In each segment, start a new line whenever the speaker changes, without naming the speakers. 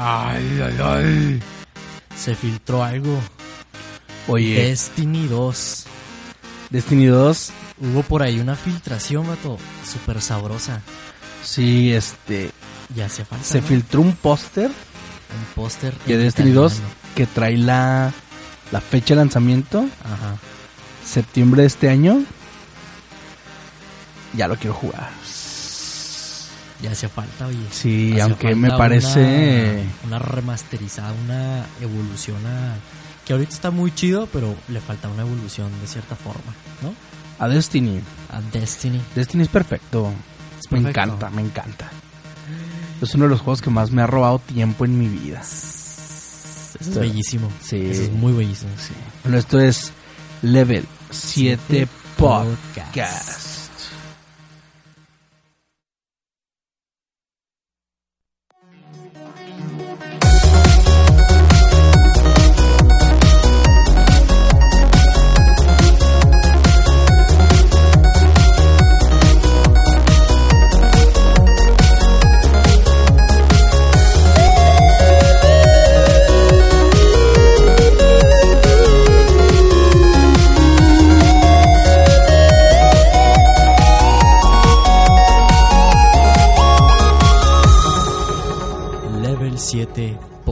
Ay, ay, ay.
Se filtró algo.
Oye,
Destiny 2.
Destiny 2,
Hubo por ahí una filtración, vato. Súper sabrosa.
sí, este,
Ya hacía falta.
se
¿no?
filtró un póster
Un póster.
de Destiny 2
italiano.
que trae la, la fecha de lanzamiento,
Ajá.
septiembre de este año. Ya lo quiero jugar.
Ya hacía falta, oye.
Sí, aunque me parece...
Una, una remasterizada, una evolución a- Que ahorita está muy chido, pero le falta una evolución de cierta forma, ¿no?
A Destiny.
A Destiny.
Destiny es perfecto.
Es
Me encanta, me encanta. Es uno de los juegos que más me ha robado tiempo en mi vida.
Eso es bellísimo.
Sí.
Eso es muy bellísimo.
Sí. Bueno, esto es Level 7
Siete
Podcast.
Podcast.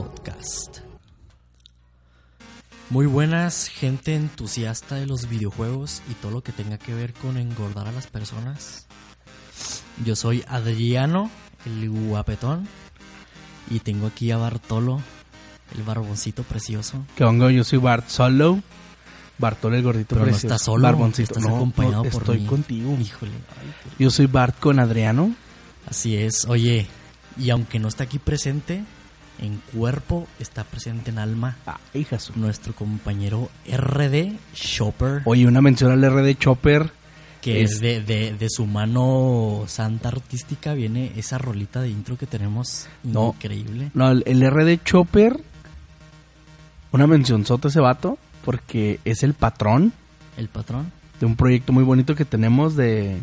Podcast. Muy buenas, gente entusiasta de los videojuegos y todo lo que tenga que ver con engordar a las personas. Yo soy Adriano, el guapetón, y tengo aquí a Bartolo, el barboncito precioso.
Que hongo, yo soy Bart Solo. Bartol el gordito
Pero no
precioso.
estás solo,
Barboncito.
estás
no,
acompañado
no,
por
estoy
mí.
contigo.
Híjole, ay, qué-
Yo soy Bart con Adriano.
Así es, oye, y aunque no está aquí presente, en cuerpo está presente en alma
Ah, hija su-
nuestro compañero RD Shopper,
Oye, una mención al RD Chopper.
que
es-
es de, de, de su mano santa artística, viene esa rolita de intro que tenemos
No.
increíble.
No, el, el RD Chopper. Una mención sota ese vato. Porque es el patrón
El patrón.
de un proyecto muy bonito que tenemos de,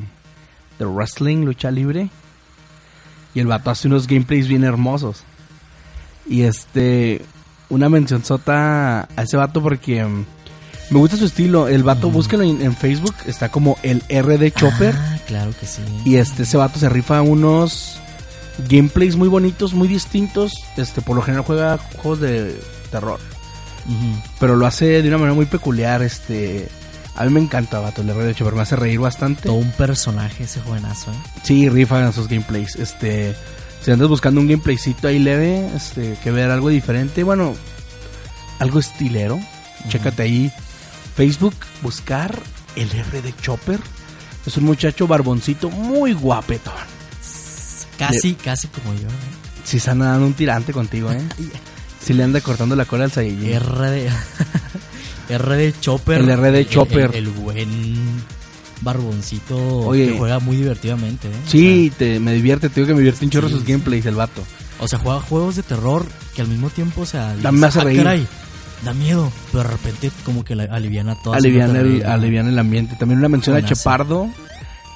de wrestling, lucha libre. Y el vato hace unos gameplays bien hermosos. Y este, una mención sota a ese vato porque mm, me gusta su estilo. El vato, búsquenlo en, en Facebook, está como el RD Chopper.
Ah, claro que sí.
Y este, ese vato se rifa unos gameplays muy bonitos, muy distintos. Este, por lo general juega juegos de terror. Pero lo hace de una manera muy peculiar. Este, a mí me encanta, vato, el RD Chopper. Me hace reír bastante.
Todo un personaje ese jovenazo, ¿eh?
Sí, rifan esos gameplays. Este, si andas buscando un gameplaycito ahí leve, este, que ver algo diferente, bueno, algo estilero, chécate ahí Facebook, buscar el RD Chopper. Es un muchacho barboncito muy guapetón.
Casi, casi como yo, ¿eh?
Si anda dando un tirante contigo, ¿eh? Si le anda cortando la cola al Saiyajin.
RD. RD Chopper.
El RD Chopper.
El, el buen barboncito
Oye.
que juega muy divertidamente, ¿eh?
Sí, te, me divierte, te digo que me divierte un chorro
Sí,
sus gameplays, el vato.
O sea, juega juegos de terror que al mismo tiempo, o sea,
Da- me hace
"Ah,
reír".
caray, da miedo, pero de repente como que la- aliviana todo.
Alivian el, alivian el ambiente. También una mención a. Chepardo,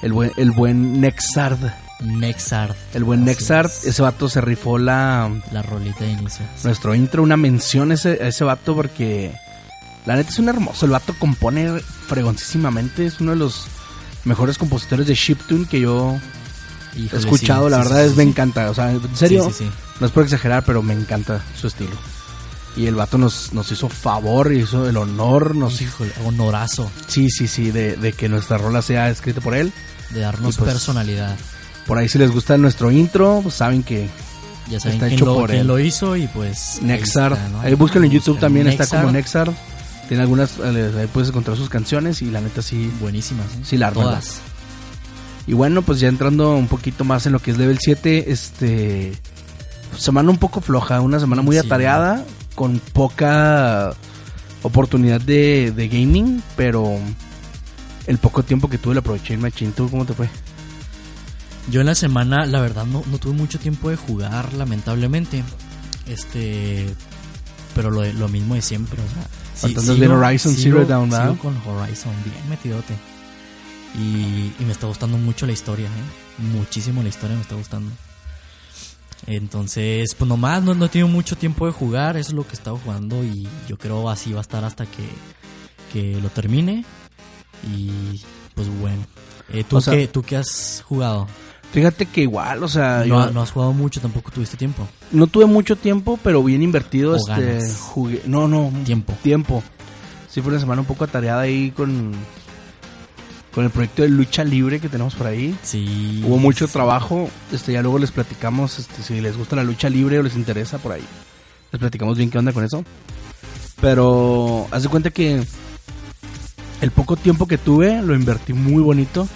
el buen, el buen Nexard.
Nexart.
El buen
es.
ese vato se rifó la
La rolita de inicio.
nuestro intro, una mención a ese, a ese vato porque la neta es un hermoso. El vato compone fregoncísimamente, es uno de los mejores compositores de chiptune que yo he
Híjole,
escuchado.
sí,
la
sí,
verdad
sí,
es me encanta, o sea, en serio, no es por exagerar, pero me encanta su estilo. Y el vato nos, nos hizo favor, hizo el honor, nos hizo...
Honorazo
Sí, sí, sí, de, de que nuestra rola sea escrita por él.
de darnos
Y pues,
personalidad.
Por ahí si les gusta nuestro intro, pues saben que
Ya saben
está
quién,
hecho
lo,
por
quién
él.
lo hizo y pues... ahí
Nexar.
está, ¿no?
Ahí búsquenlo en YouTube también, está como
Nexar.
Tiene algunas, eh, ahí puedes encontrar sus canciones y la neta sí.
Buenísimas, ¿eh?
Sí, la
Todas.
Y bueno, pues ya entrando un poquito más en lo que es level 7, este. Semana un poco floja, una semana muy
Sí.
atareada, con poca oportunidad de, de gaming, pero el poco tiempo que tuve lo aproveché machín. ¿Tú cómo te fue?
Yo en la semana, la verdad, no, no tuve mucho tiempo de jugar, lamentablemente. Este. Pero lo, lo mismo de siempre, o sea. Sí,
andas bien Horizon Zero Dawn, ¿verdad?
sigo con Horizon, bien metidote. Y, y me está gustando mucho la historia, ¿eh? Muchísimo la historia me está gustando. Entonces, pues nomás no, no he tenido mucho tiempo de jugar, eso es lo que he estado jugando y yo creo así va a estar hasta que, que lo termine. Y pues bueno, Eh, ¿tú,
O sea-
qué, ¿tú qué has jugado?
Fíjate que igual, o sea,
No,
yo
no has jugado mucho, tampoco tuviste tiempo.
no tuve mucho tiempo, pero bien invertido.
O
este,
ganas.
jugué. No, no,
Tiempo.
tiempo. Sí, fue una semana un poco atareada ahí con, con el proyecto de lucha libre que tenemos por ahí.
Sí.
Hubo mucho trabajo, este, ya luego les platicamos este, si les gusta la lucha libre o les interesa por ahí. Les platicamos bien qué onda con eso. Pero haz de cuenta que el poco tiempo que tuve lo invertí muy bonito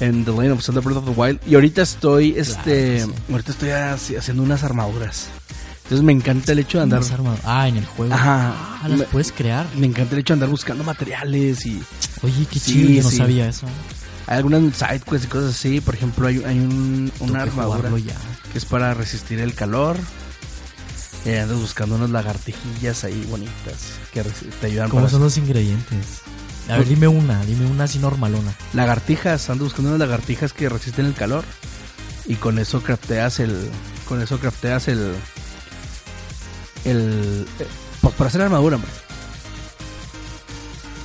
en The Lane of Zelda Breath of the Wild. Y ahorita estoy, este,
Claro, sí.
ahorita estoy haci- haciendo unas armaduras. Entonces me encanta el hecho de andar,
Ah, en el juego.
Ajá.
Ah, las
Me-
puedes crear.
me encanta el hecho de andar buscando materiales y
Oye, qué
Sí,
chido, yo no
sí.
sabía eso.
hay algunas side quests y cosas así. Por ejemplo, hay, hay un, una
que
armadura.
jugarlo ya.
que es para resistir el calor. Y andas buscando unas lagartijillas ahí bonitas que te ayudan
¿Cómo
para
son los ingredientes? A ver, dime una, dime una así normalona.
lagartijas, ando buscando unas lagartijas que resisten el calor y con eso crafteas el con eso crafteas el el eh, pues para hacer armadura, hombre.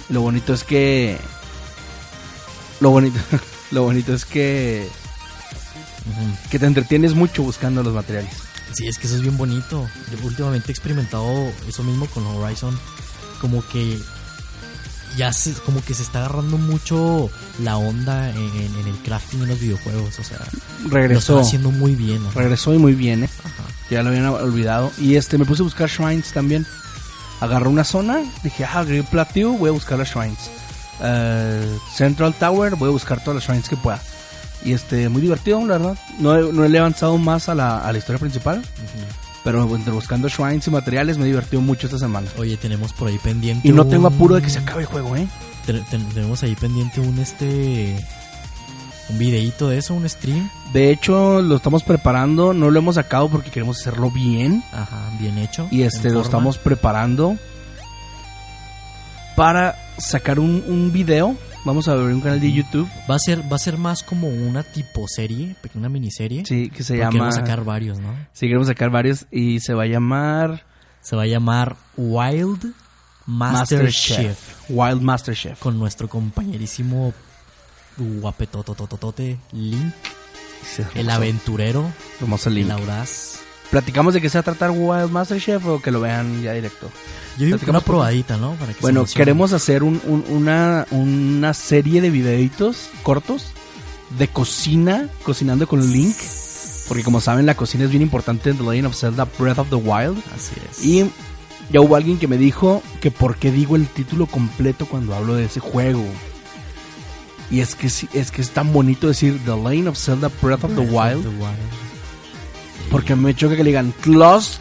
Lo bonito es que lo bonito lo bonito es que que te entretienes mucho buscando los materiales.
Sí, es que eso es bien bonito. Yo últimamente he experimentado eso mismo con Horizon. Como que ya se, como que se está agarrando mucho la onda en, en- en el crafting en los videojuegos. O sea, lo
Regresó.
están haciendo muy bien. ¿no?
Regresó y muy bien, ¿eh?
Ajá.
Ya lo habían olvidado. Y este, me puse a buscar shrines también. Agarré una zona, dije, ah, Great Plateau, voy a buscar las shrines. Eh, Central Tower, voy a buscar todas las shrines que pueda. Y este, muy divertido, la verdad. No he, no he avanzado más a la, a la historia principal.
Ujú.
Pero entre buscando shrines y materiales me he divertido mucho esta semana.
Oye, tenemos por ahí pendiente.
Y no tengo apuro de que se acabe el juego, ¿eh?
Ten- ten- tenemos ahí pendiente un este. Un videíto de eso, un stream.
De hecho, lo estamos preparando. No lo hemos sacado porque queremos hacerlo bien.
Ajá, bien hecho.
Y este lo
forma.
estamos preparando para sacar un, un video. Vamos a abrir un canal de YouTube.
Va a ser, va a ser más como una tipo serie, una miniserie.
Sí, que se llama.
Queremos sacar varios, ¿no?
Sí, queremos sacar varios y se va a llamar
Se va a llamar Wild Master, Chef.
Wild Master Chef.
Con nuestro compañerísimo guapetotototote Link,
Sí,
el aventurero,
hermoso link.
el audaz.
¿Platicamos de qué se va a tratar Wild Master Chef o que lo vean ya directo?
Yo digo que una probadita, ¿no? Para que
Bueno, queremos hacer un- un- una, una serie de videitos cortos de cocina, cocinando con Link. Porque como saben, la cocina es bien importante en The Legend of Zelda Breath of the Wild.
Así es.
Y ya hubo alguien que me dijo que por qué digo el título completo cuando hablo de ese juego. Y es que es que es tan bonito decir The Lane of Zelda Breath of the Wild. Porque me choca que le digan Close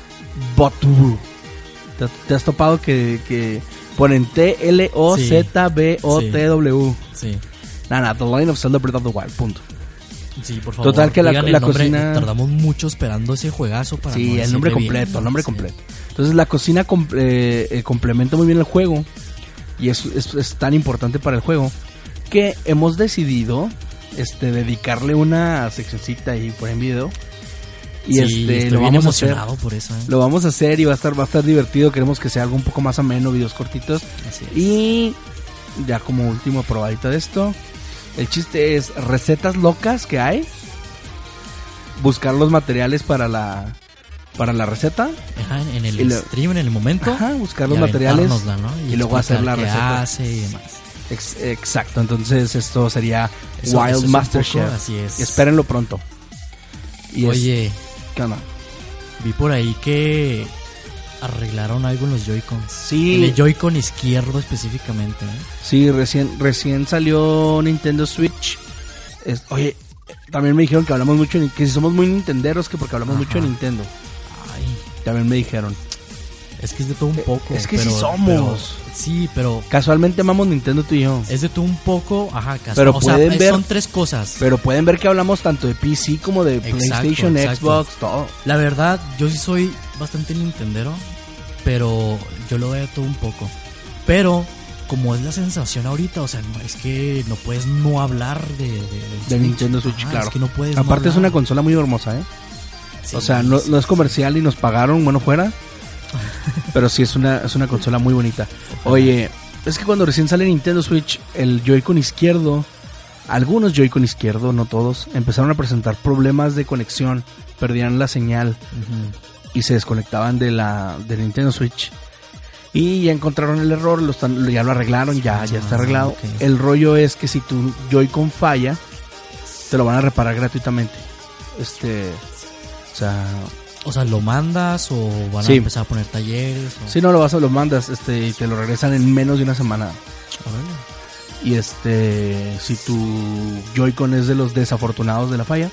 but True. ¿Te, te has topado que, que ponen T-L-O-Z-B-O-T-W?
Sí.
Nada, The Lane of Zelda Breath of the Wild, punto.
Sí, por favor.
Total que la- la
nombre.
cocina-
Tardamos mucho esperando ese juegazo para
Sí,
no
el nombre
bien,
completo, el nombre
sí.
completo. Entonces la cocina com- eh, eh, complementa muy bien el juego y es, es- es tan importante para el juego que hemos decidido este dedicarle una seccioncita ahí por en video y
Sí,
este
estoy
lo
bien
vamos a hacer
emocionado por eso. ¿eh?
lo vamos a hacer y va a estar va a estar divertido queremos que sea algo un poco más ameno videos cortitos
Así es.
y ya como último probadita de esto el chiste es recetas locas que hay buscar los materiales para la para la receta
Ajá, en, el
lo-
stream, en el momento.
Ajá, buscar los materiales y luego hacer la receta.
hace y demás.
Ex- exacto, entonces esto sería
Eso-
Wild
eso es
Master
poco,
Chef.
así es.
Espérenlo pronto. Y es-
Oye,
¿qué onda?
vi por ahí que arreglaron algo en los Joy-Cons.
Sí.
En el Joy-Con izquierdo específicamente. ¿eh?
Sí, recién recién salió Nintendo Switch. Es- oye, también me dijeron que hablamos mucho que si somos muy nintenderos que porque hablamos
Ajá.
mucho de Nintendo.
Ay,
También me dijeron.
Es que es de todo un poco.
es que sí
pero-
somos.
pero- sí, pero
Casualmente amamos Nintendo tú y yo.
es de todo un poco. Ajá, casi.
Pero
o sea,
pueden
es-
ver-
son tres cosas.
Pero pueden ver que hablamos tanto de PC como de
Exacto,
PlayStation,
exacto.
Xbox, todo.
La verdad, yo sí soy bastante nintendero, pero yo lo veo todo un poco. Pero, como es la sensación ahorita, o sea, no, es que no puedes no hablar de, de, del
De Nintendo Switch,
Ajá,
claro.
Es que no puedes no
Aparte es una consola muy hermosa, ¿eh? o sea, no, no es comercial y nos pagaron, bueno, fuera. Pero sí es una, es una consola muy bonita. Oye, es que cuando recién sale Nintendo Switch, el Joy-Con izquierdo, algunos Joy-Con izquierdo, no todos, empezaron a presentar problemas de conexión, perdían la señal y se desconectaban de la de Nintendo Switch. Y ya encontraron el error, lo están, ya lo arreglaron, ya, ya está
Ah,
arreglado. El rollo es que si tu Joy-Con falla, te lo van a reparar gratuitamente. Este, o sea,
O sea, ¿lo mandas o van
Sí.
a empezar a poner talleres? O...
si no lo vas a lo mandas, este, y te lo regresan en menos de una semana.
Órale.
Y este, si tu Joy-Con es de los desafortunados de la falla.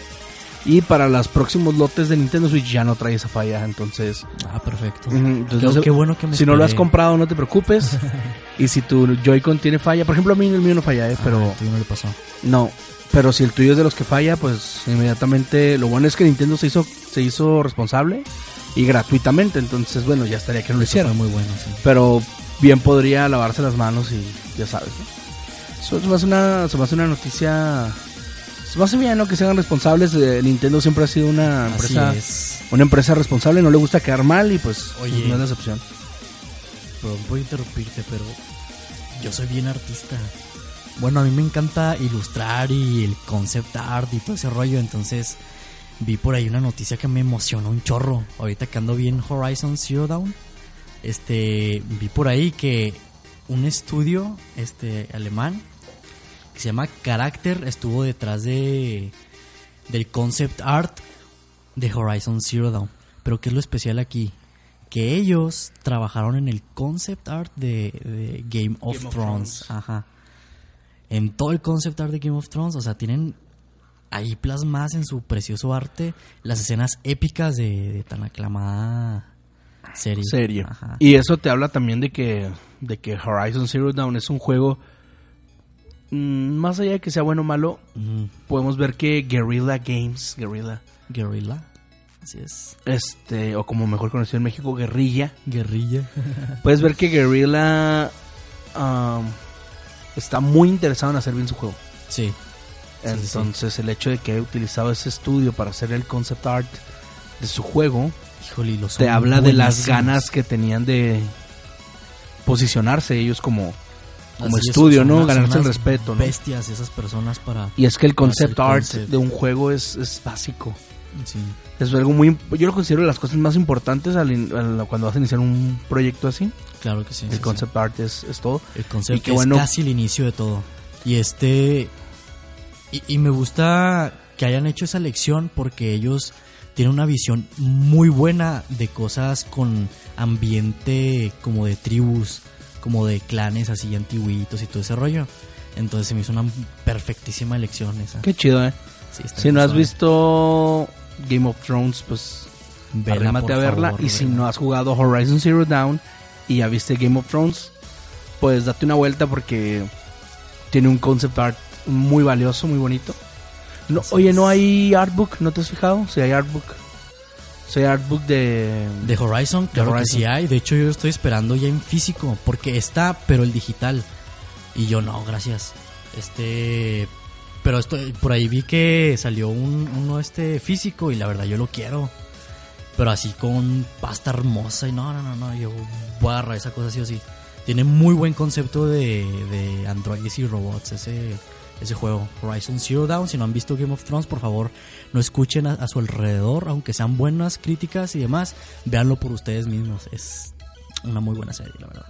Y para los próximos lotes de Nintendo Switch ya no trae esa falla, entonces...
Ah, perfecto.
entonces,
Qué, qué bueno que me
si no lo has comprado, no te preocupes. y si tu Joy-Con tiene falla, por ejemplo, a mí el mío no falla, ¿eh?
Ah,
pero
el tuyo no le pasó.
no. Pero si el tuyo es de los que falla, pues inmediatamente. Lo bueno es que Nintendo se hizo, se hizo responsable y gratuitamente. Entonces, bueno, ya estaría que no lo hiciera.
muy bueno, sí.
Pero bien podría lavarse las manos y ya sabes. ¿no? Eso se me hace una, se me hace una noticia. Me hace bien, ¿no? Que se hagan responsables. Eh, Nintendo siempre ha sido una empresa,
es.
una empresa responsable. No le gusta quedar mal y pues
Oye.
no es la excepción.
Perdón, a interrumpirte, pero yo soy bien artista. Bueno, a mí me encanta ilustrar y el concept art y todo ese rollo, entonces vi por ahí una noticia que me emocionó un chorro. Ahorita que ando bien Horizon Zero Dawn, este, vi por ahí que un estudio este alemán que se llama Character estuvo detrás de del concept art de Horizon Zero Dawn. Pero ¿qué es lo especial aquí? Que ellos trabajaron en el concept art de, de Game of
Game of
Thrones.
Thrones.
Ajá. En todo el concept art de Game of Thrones, o sea, tienen ahí plasmadas en su precioso arte las escenas épicas de, de tan aclamada serie.
Serio.
Ajá.
Y eso te habla también de que, de que Horizon Zero Dawn es un juego. Mm, más allá de que sea bueno o malo, podemos ver que Guerrilla Games, Guerrilla,
Guerrilla. Así es.
este, o como mejor conocido en México, Guerrilla,
Guerrilla.
puedes ver que Guerrilla um, está muy interesado en hacer bien su juego.
Sí. sí, sí.
Entonces, el hecho de que haya utilizado ese estudio para hacer el concept art de su juego,
Híjole, los
te habla de las ganas que tenían de posicionarse ellos como, como
Así es,
estudio, ¿no? Ganarse el respeto, ¿no?
Bestias esas personas para.
Y es que el concept art
concept.
de un juego es, es básico.
Sí.
Es algo muy... Yo lo considero de las cosas más importantes al in- al- cuando vas a iniciar un proyecto así.
Claro que sí.
el
sí.
concept art es, es todo.
El concepto
Y qué
es
bueno-
casi el inicio de todo. Y este. Y, y me gusta que hayan hecho esa lección porque ellos tienen una visión muy buena de cosas con ambiente como de tribus, como de clanes así antiguitos y todo ese rollo. Entonces se me hizo una perfectísima elección esa.
Qué chido, ¿eh?
Sí,
Si no has visto Game of Thrones, pues arrímate a verla.
favor,
y si no has jugado Horizon Zero Dawn y ya viste Game of Thrones, pues date una vuelta porque tiene un concept art muy valioso, muy bonito. No, oye. ¿no hay artbook? ¿No te has fijado? Si hay artbook. Hay artbook de...
De Horizon, claro
Horizon.
que sí hay. De hecho, yo estoy esperando ya en físico. Porque está, pero el digital. Y yo no, gracias. Este. Pero esto, por ahí vi que salió un, uno este físico y la verdad yo lo quiero. Pero así con pasta hermosa y no, no, no, no. Yo voy a agarrar esa cosa sí o sí. Tiene muy buen concepto de, de androides y robots ese, ese juego. Horizon Zero Dawn. Si no han visto Game of Thrones, por favor, no escuchen a, a su alrededor. Aunque sean buenas críticas y demás, véanlo por ustedes mismos. Es una muy buena serie, la verdad.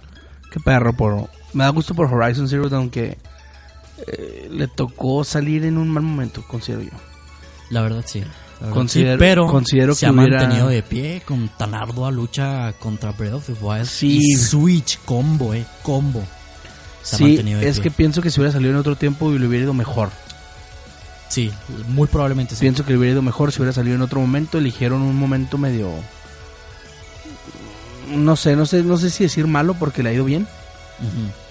Qué perro, por... Me da gusto por Horizon Zero Dawn que eh, le tocó salir en un mal momento, considero yo.
La verdad sí. La verdad,
Considero-
sí, pero
considero
se
que
ha
hubiera-
mantenido de pie con tan ardua lucha contra Breath of the Wild.
Sí.
Y Switch, combo, eh, combo. Se
Sí,
de
es
pie.
que pienso que si hubiera salido en otro tiempo y le hubiera ido mejor.
Sí, muy probablemente sí.
Pienso que le hubiera ido mejor si hubiera salido en otro momento. Eligieron un momento medio. No sé, no sé, no sé si decir malo porque le ha ido bien.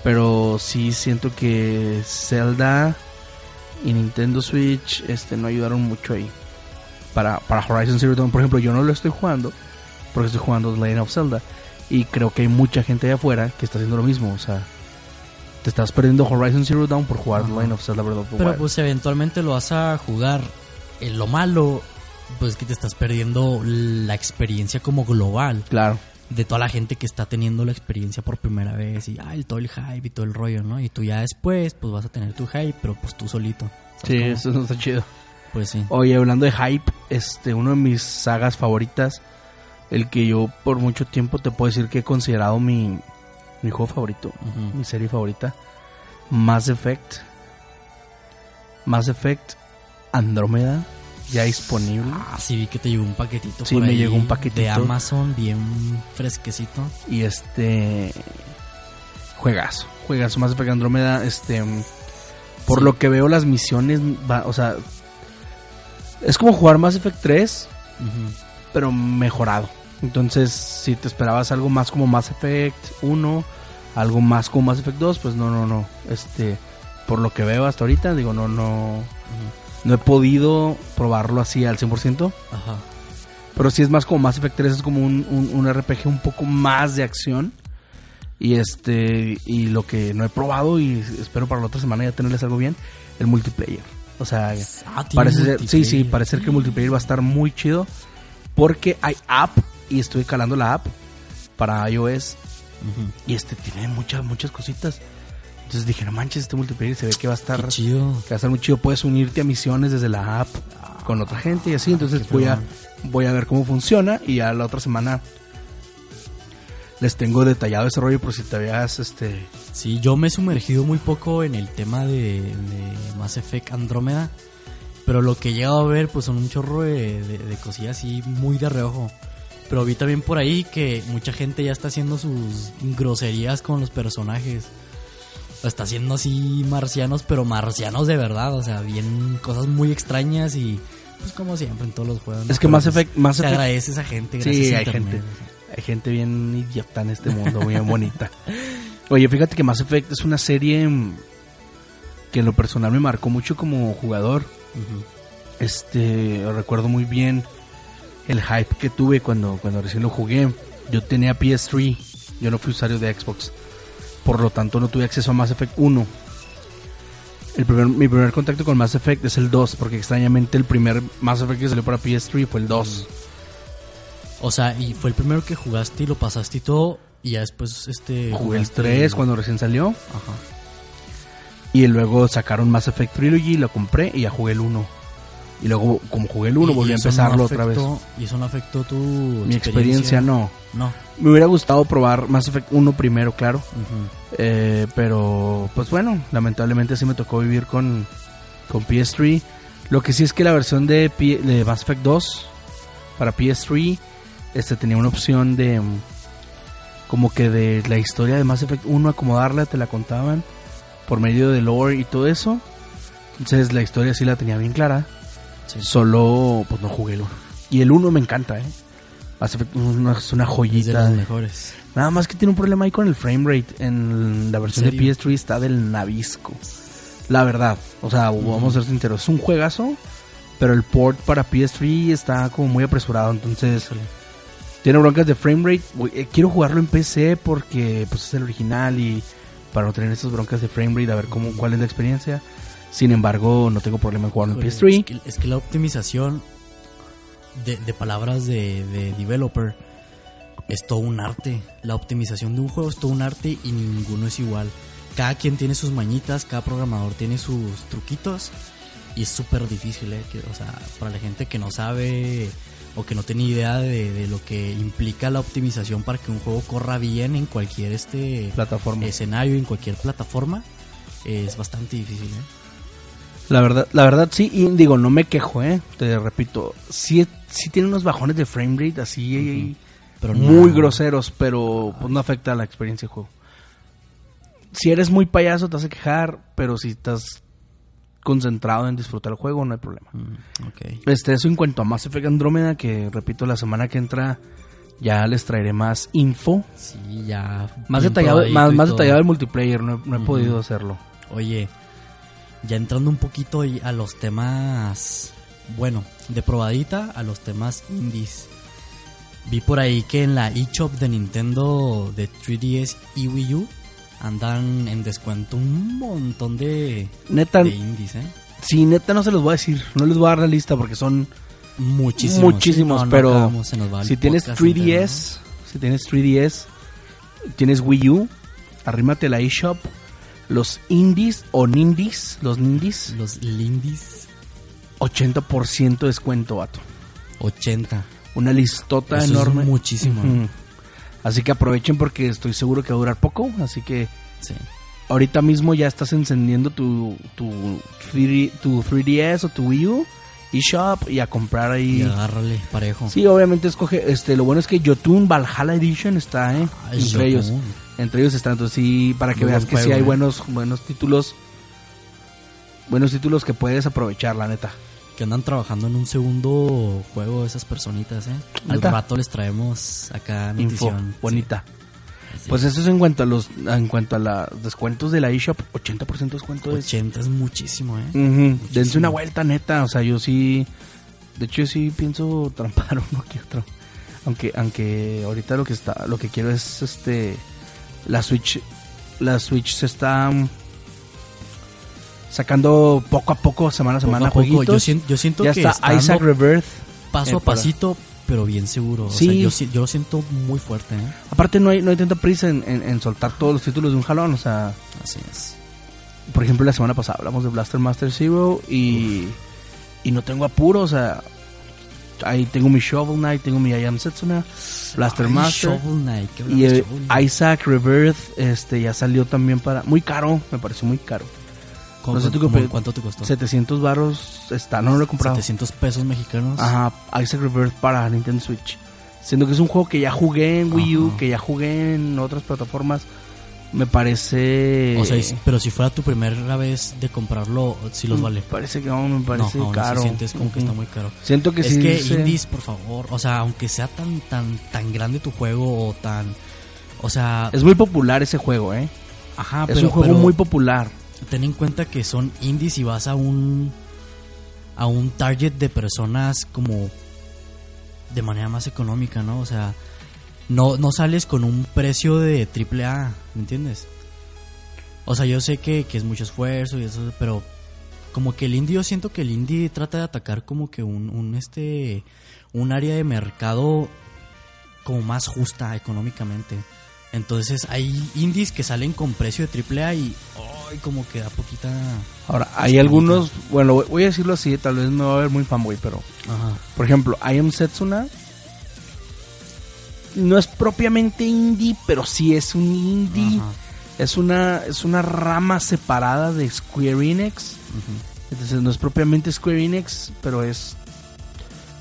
Pero sí siento que Zelda y Nintendo Switch este, no ayudaron mucho ahí. Para, para Horizon Zero Dawn, por ejemplo, yo no lo estoy jugando porque estoy jugando The Legend of Zelda. Y creo que hay mucha gente allá afuera que está haciendo lo mismo. O sea, te estás perdiendo Horizon Zero Dawn por jugar
Ajá.
Legend of Zelda Breath of the
Pero
Wild.
pues eventualmente lo vas a jugar. Eh, lo malo Pues que te estás perdiendo la experiencia como global.
Claro.
De toda la gente que está teniendo la experiencia por primera vez y ah, el, todo el hype y todo el rollo, ¿no? Y tú ya después, pues vas a tener tu hype, pero pues tú solito.
Sí, eso no está chido.
Pues sí.
Oye, hablando de hype, este, uno de mis sagas favoritas, el que yo por mucho tiempo te puedo decir que he considerado mi, mi juego favorito, mi serie favorita, Mass Effect. Mass Effect Andrómeda, ya disponible.
Ah, sí, vi que te llegó un paquetito.
Sí,
por
me
ahí
llegó un paquetito.
De Amazon, bien fresquecito.
Y este. Juegazo. Juegazo. Mass Effect Andrómeda. Este. Por
Sí.
lo que veo, las misiones. va- o sea. Es como jugar Mass Effect 3,
Ujú.
pero mejorado. Entonces, si te esperabas algo más como Mass Effect 1, algo más como Mass Effect 2, pues no, no, no. Este. Por lo que veo hasta ahorita, digo, no, no. No he podido probarlo así al 100%.
Ajá.
Pero sí es más como Mass Effect 3, es como un, un, un RPG un poco más de acción. Y este y lo que no he probado y espero para la otra semana ya tenerles algo bien, el multiplayer. O sea,
Ah,
parece ser, sí, sí, parece ser que el multiplayer va a estar muy chido porque hay app y estoy calando la app para iOS y este tiene muchas muchas cositas. Entonces dije, no manches, este multiplayer se ve que va a estar
chido.
que va a estar muy chido. Puedes unirte a misiones desde la app con otra gente y así. Entonces
qué
voy a, voy a ver cómo funciona y ya la otra semana les tengo detallado ese rollo por si te veas este...
Sí, yo me he sumergido muy poco en el tema de, de Mass Effect Andrómeda. Pero lo que he llegado a ver, pues son un chorro de, de- de cosillas así muy de reojo. Pero vi también por ahí que mucha gente ya está haciendo sus groserías con los personajes. Está haciendo así marcianos, pero marcianos de verdad. O sea, bien cosas muy extrañas y pues como siempre en todos los juegos. ¿no?
Es que
Pero,
Mass
pues,
Effect- Mass
se agradece a esa gente.
Sí,
Gracias a
hay
Internet,
gente.
o sea.
Hay gente bien idiota en este mundo, muy bonita. Oye, fíjate que Mass Effect es una serie mm, que en lo personal me marcó mucho como jugador. Este, recuerdo muy bien el hype que tuve cuando, cuando recién lo jugué. Yo tenía PS3, yo no fui usuario de Xbox. Por lo tanto, no tuve acceso a Mass Effect 1. El primer, mi primer contacto con Mass Effect es el 2, porque extrañamente el primer Mass Effect que salió para PS3 fue el 2.
O sea, y fue el primero que jugaste y lo pasaste y todo. Y ya después este.
Jugué el
jugaste
3 cuando recién salió.
Ajá.
Y luego sacaron Mass Effect Trilogy, lo compré y ya jugué el 1. Y luego, como jugué el 1,
Y-
volví a
no
empezarlo otra vez.
Y eso no afectó tu.
Mi experiencia no.
No.
Me hubiera gustado probar Mass Effect 1 primero, claro. Eh, pero, pues bueno, lamentablemente sí me tocó vivir con, con PS3. Lo que sí es que la versión de, P- de Mass Effect 2 para PS3 este, tenía una opción de mm, como que de la historia de Mass Effect 1 acomodarla, te la contaban por medio de lore y todo eso. Entonces la historia sí la tenía bien clara.
Sí.
Solo pues no jugué el 1. Y el 1 me encanta, ¿eh? Mass Effect 1 es una, Es
de
joyita.
los
de-
mejores.
Nada más que tiene un problema ahí con el frame rate. En la versión de
serio?
PS3 está del navisco. La verdad. O sea, vamos a ser sinceros. Es un juegazo. Pero el port para PS3 está como muy apresurado. Entonces, tiene broncas de frame rate. Eh, Quiero jugarlo en PC porque pues, es el original. Y para no tener esas broncas de frame rate, a ver cómo, cuál es la experiencia. Sin embargo, no tengo problema en jugarlo en
Híjole,
PS3.
Es que, es que la optimización de, de palabras de, de developer es todo un arte. La optimización de un juego es todo un arte y ninguno es igual. Cada quien tiene sus mañitas, cada programador tiene sus truquitos y es súper difícil, ¿eh? Que, o sea, para la gente que no sabe o que no tiene idea de, de lo que implica la optimización para que un juego corra bien en cualquier este
Plataforma.
escenario, en cualquier plataforma, es bastante difícil, ¿eh?
La verdad, la verdad sí, y digo, no me quejo, eh. Te repito, sí, sí tiene unos bajones de frame rate así
Pero
muy
no-
groseros, pero pues no afecta a la experiencia de juego. Si eres muy payaso te a quejar, pero si estás concentrado en disfrutar el juego no hay problema.
Mm, ok.
Este, eso en cuanto a Mass Effect Andrómeda, que repito, la semana que entra ya les traeré más info.
Sí, ya.
Más detallado, más, más detallado el multiplayer, no, he- no he podido hacerlo.
Oye, ya entrando un poquito a los temas, bueno, de probadita a los temas indies. Vi por ahí que en la eShop de Nintendo de 3DS y Wii U andan en descuento un montón de,
Neta,
de indies, ¿eh?
Sí, neta no se los voy a decir, no les voy a dar la lista porque son
Muchísimos.
Muchísimos,
Sí, no, no
pero
acabamos,
si tienes
podcast
3DS,
entero,
si tienes 3DS, tienes Wii U, arrímate la eShop, los indies o nindies, los nindies,
¿no? Los Lindis
80% descuento, vato.
80.
Una listota
Eso es
enorme.
muchísimo.
Así que aprovechen porque estoy seguro que va a durar poco, así que
Sí.
ahorita mismo ya estás encendiendo tu, tu, 3D tu 3DS o tu Wii U eShop y a comprar
Y
ahí.
agárrale parejo.
Sí, obviamente escoge, este, lo bueno es que Jotun Valhalla Edition está, eh,
Ay,
entre
Jotun.
ellos, entre ellos están, entonces sí, para que
Muy
veas que sí
juego,
hay
eh.
buenos, buenos títulos, buenos títulos que puedes aprovechar, la neta.
Que andan trabajando en un segundo juego esas personitas, ¿eh? Al rato les traemos acá
Info,
notición.
bonita.
Sí, sí.
Pues eso es en cuanto a los, en cuanto a los descuentos de la eShop, 80% de descuento es
80 es muchísimo, ¿eh?
Ujú, Dense
Muchísimo.
una vuelta, neta. O sea, yo sí. De hecho, yo sí pienso trampar uno que otro. Aunque, aunque ahorita lo que está, lo que quiero es este. La Switch. La Switch se está mm, sacando poco a poco, semana a
Poco
semana,
a poco, yo, siento, yo siento
ya
que
está Isaac Rebirth.
paso
eh,
a pasito, pero bien seguro. O
Sí.
sea, yo, lo siento muy fuerte, ¿eh?
Aparte, no hay, no hay tanta prisa en, en- en soltar todos los títulos de un jalón. O sea,
Así es.
por ejemplo, la semana pasada hablamos de Blaster Master Zero y, y no tengo apuro. O sea, ahí tengo mi Shovel Knight, tengo mi I Am Setsuna, Blaster
Ay,
Master.
Shovel Knight, qué
Y
Shovel Knight.
Isaac Rebirth este, ya salió también para... Muy caro, me pareció muy caro.
¿Cómo-
no sé tú qué.
¿Cuánto te costó?
700 varos está, no lo he comprado.
700 pesos mexicanos.
Ajá, Isaac Rebirth para Nintendo Switch. Siendo que es un juego que ya jugué en Wii U,
Ajá.
que ya jugué en otras plataformas. Me parece...
O sea, si- pero si fuera tu primera vez de comprarlo, sí los
me
vale.
Parece que no, me parece
no, aún
caro.
sientes como que está muy caro.
Siento que
es
sí.
que
se-
indies, por favor, o sea, aunque sea tan tan tan grande tu juego o tan o sea,
Es muy popular ese juego, ¿eh?
ajá,
es
pero,
un juego
pero
muy popular.
ten en cuenta que son indies y vas a un a un target de personas como de manera más económica, ¿no? O sea, no no sales con un precio de triple A, ¿me entiendes? O sea, yo sé que, que es mucho esfuerzo y eso, pero como que el indie, yo siento que el indie trata de atacar como que un, un este un área de mercado como más justa económicamente. Entonces hay indies que salen con precio de triple A y ay, como que da poquita
Ahora, hay algunos... Bueno, voy- voy a decirlo así, tal vez me va a ver muy fanboy, pero...
Ajá.
Por ejemplo, I Am Setsuna no es propiamente indie, pero sí es un indie.
Ajá.
Es una es una rama separada de Square Enix. Entonces no es propiamente Square Enix, pero es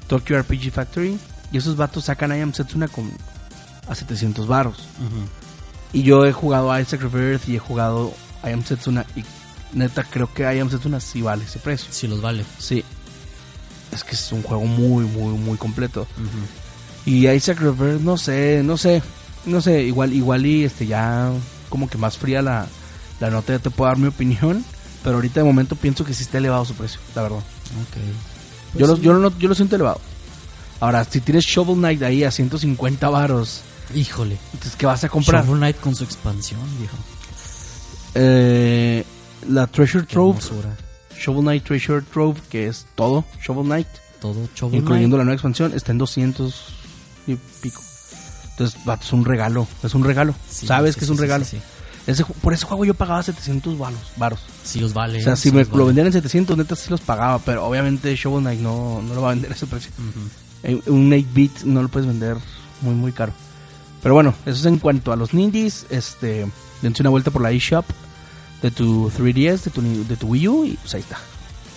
Tokyo RPG Factory. Y esos vatos sacan I Am Setsuna con a 700 baros. Y yo he jugado a Isaac Rebirth y he jugado I Am Setsuna. Y neta, creo que I Am Setsuna sí vale ese precio.
Sí los vale.
Sí. Es que es un juego muy, muy, muy completo.
Ujú.
Y Isaac Rebirth, no sé, no sé, no sé, igual, igual y este ya como que más fría la, la nota, ya te puedo dar mi opinión, pero ahorita de momento pienso que sí está elevado su precio, la verdad.
Ok.
yo,
Pues
lo, yo, lo, yo lo siento elevado. Ahora, si tienes Shovel Knight ahí a 150 varos,
Híjole.
entonces ¿qué vas a comprar?
Shovel Knight con su expansión, viejo.
Eh, la Treasure
Qué
Trove,
hermosura.
Shovel Knight Treasure Trove, que es todo Shovel Knight,
Todo Shovel
incluyendo
Knight.
la nueva expansión, está en 200 y pico. Entonces, vato, es un regalo, es un regalo.
Sí,
Sabes
sí,
que es un regalo. Ese por ese juego yo pagaba 700 varos. varos.
Sí los vale.
O sea,
¿eh?
si me lo
vale.
vendían en 700, neta sí los pagaba. Pero obviamente Shovel Knight no, no lo va a vender a ese precio. En- Un 8-bit no lo puedes vender muy, muy caro. Pero bueno, eso es en cuanto a los nindies. Este, dense una vuelta por la eShop de tu 3DS, de tu, de tu Wii U. Y pues ahí está.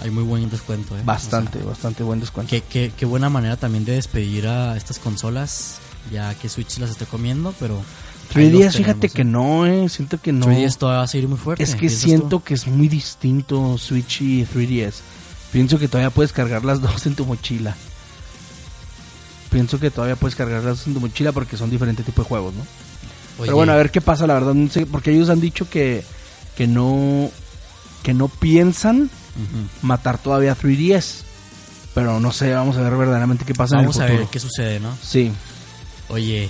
Hay muy buen descuento, ¿eh?
Bastante,
O sea,
bastante buen descuento.
qué, qué- qué buena manera también de despedir a estas consolas. Ya que Switch las esté comiendo, pero. ahí
3DS,
los
fíjate que
¿eh?
no, eh. Siento que no.
3DS todavía va a seguir muy fuerte.
Es que
¿piensas
siento
tú?
que es muy distinto Switch y 3DS. Pienso que todavía puedes cargar las dos en tu mochila. Pienso que todavía puedes cargar las dos en tu mochila porque son diferentes tipos de juegos, ¿no?
Oye,
Pero bueno, a ver qué pasa, la verdad, no sé, porque ellos han dicho que, que no que no piensan matar todavía 3DS. Pero no sé, vamos a ver verdaderamente qué pasa
Vamos
en
a
el futuro.
ver qué sucede, ¿no?
Sí,
Oye,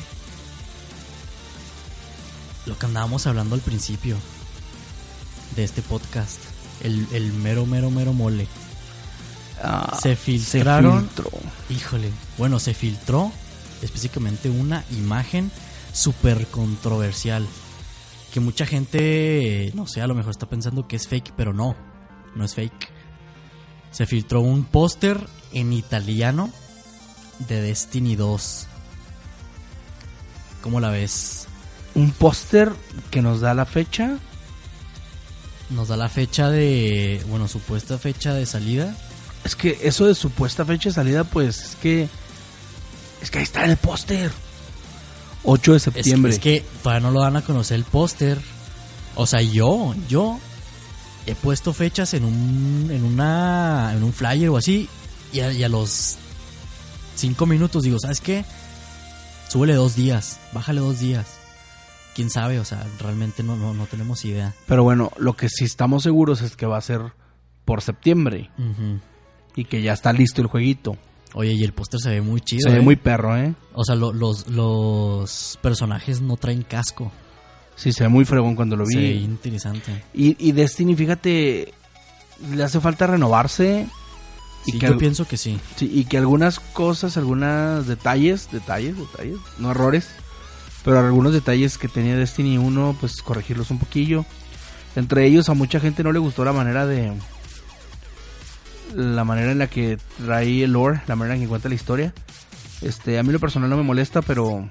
lo que andábamos hablando al principio de este podcast, el, el mero, mero, mero mole.
ah,
se filtraron
filtró.
Híjole. Bueno, se filtró específicamente una imagen súper controversial. Que mucha gente, no sé, a lo mejor está pensando que es fake, pero no, no es fake. Se filtró un póster en italiano de Destiny 2. ¿Cómo la ves?
Un póster que nos da la fecha.
Nos da la fecha de, bueno, supuesta fecha de salida.
Es que eso de supuesta fecha de salida, pues es que. Es que ahí está en el póster. 8 de septiembre.
es que todavía no lo dan a conocer el póster. O sea, yo, yo he puesto fechas en un, en una, en un flyer o así y a, y a los cinco minutos digo, ¿sabes qué? Súbele dos días, bájale dos días. Quién sabe, o sea, realmente no, no, no tenemos idea.
Pero bueno, lo que sí estamos seguros es que va a ser por septiembre. Y que ya está listo el jueguito.
Oye, y el póster se ve muy chido.
Se ve
¿eh?
muy perro, ¿eh?
O sea, lo- los, los personajes no traen casco.
Sí, se ve muy fregón cuando lo vi.
Ve interesante.
Y, y Destiny, fíjate, le hace falta renovarse. Y
Sí,
que
yo pienso que sí.
Sí, y que algunas cosas, algunos detalles, detalles, detalles, no errores, pero algunos detalles que tenía Destiny 1, pues corregirlos un poquillo. Entre ellos a mucha gente no le gustó la manera de... La manera en la que trae el lore, la manera en que cuenta la historia. Este, a mí lo personal no me molesta, pero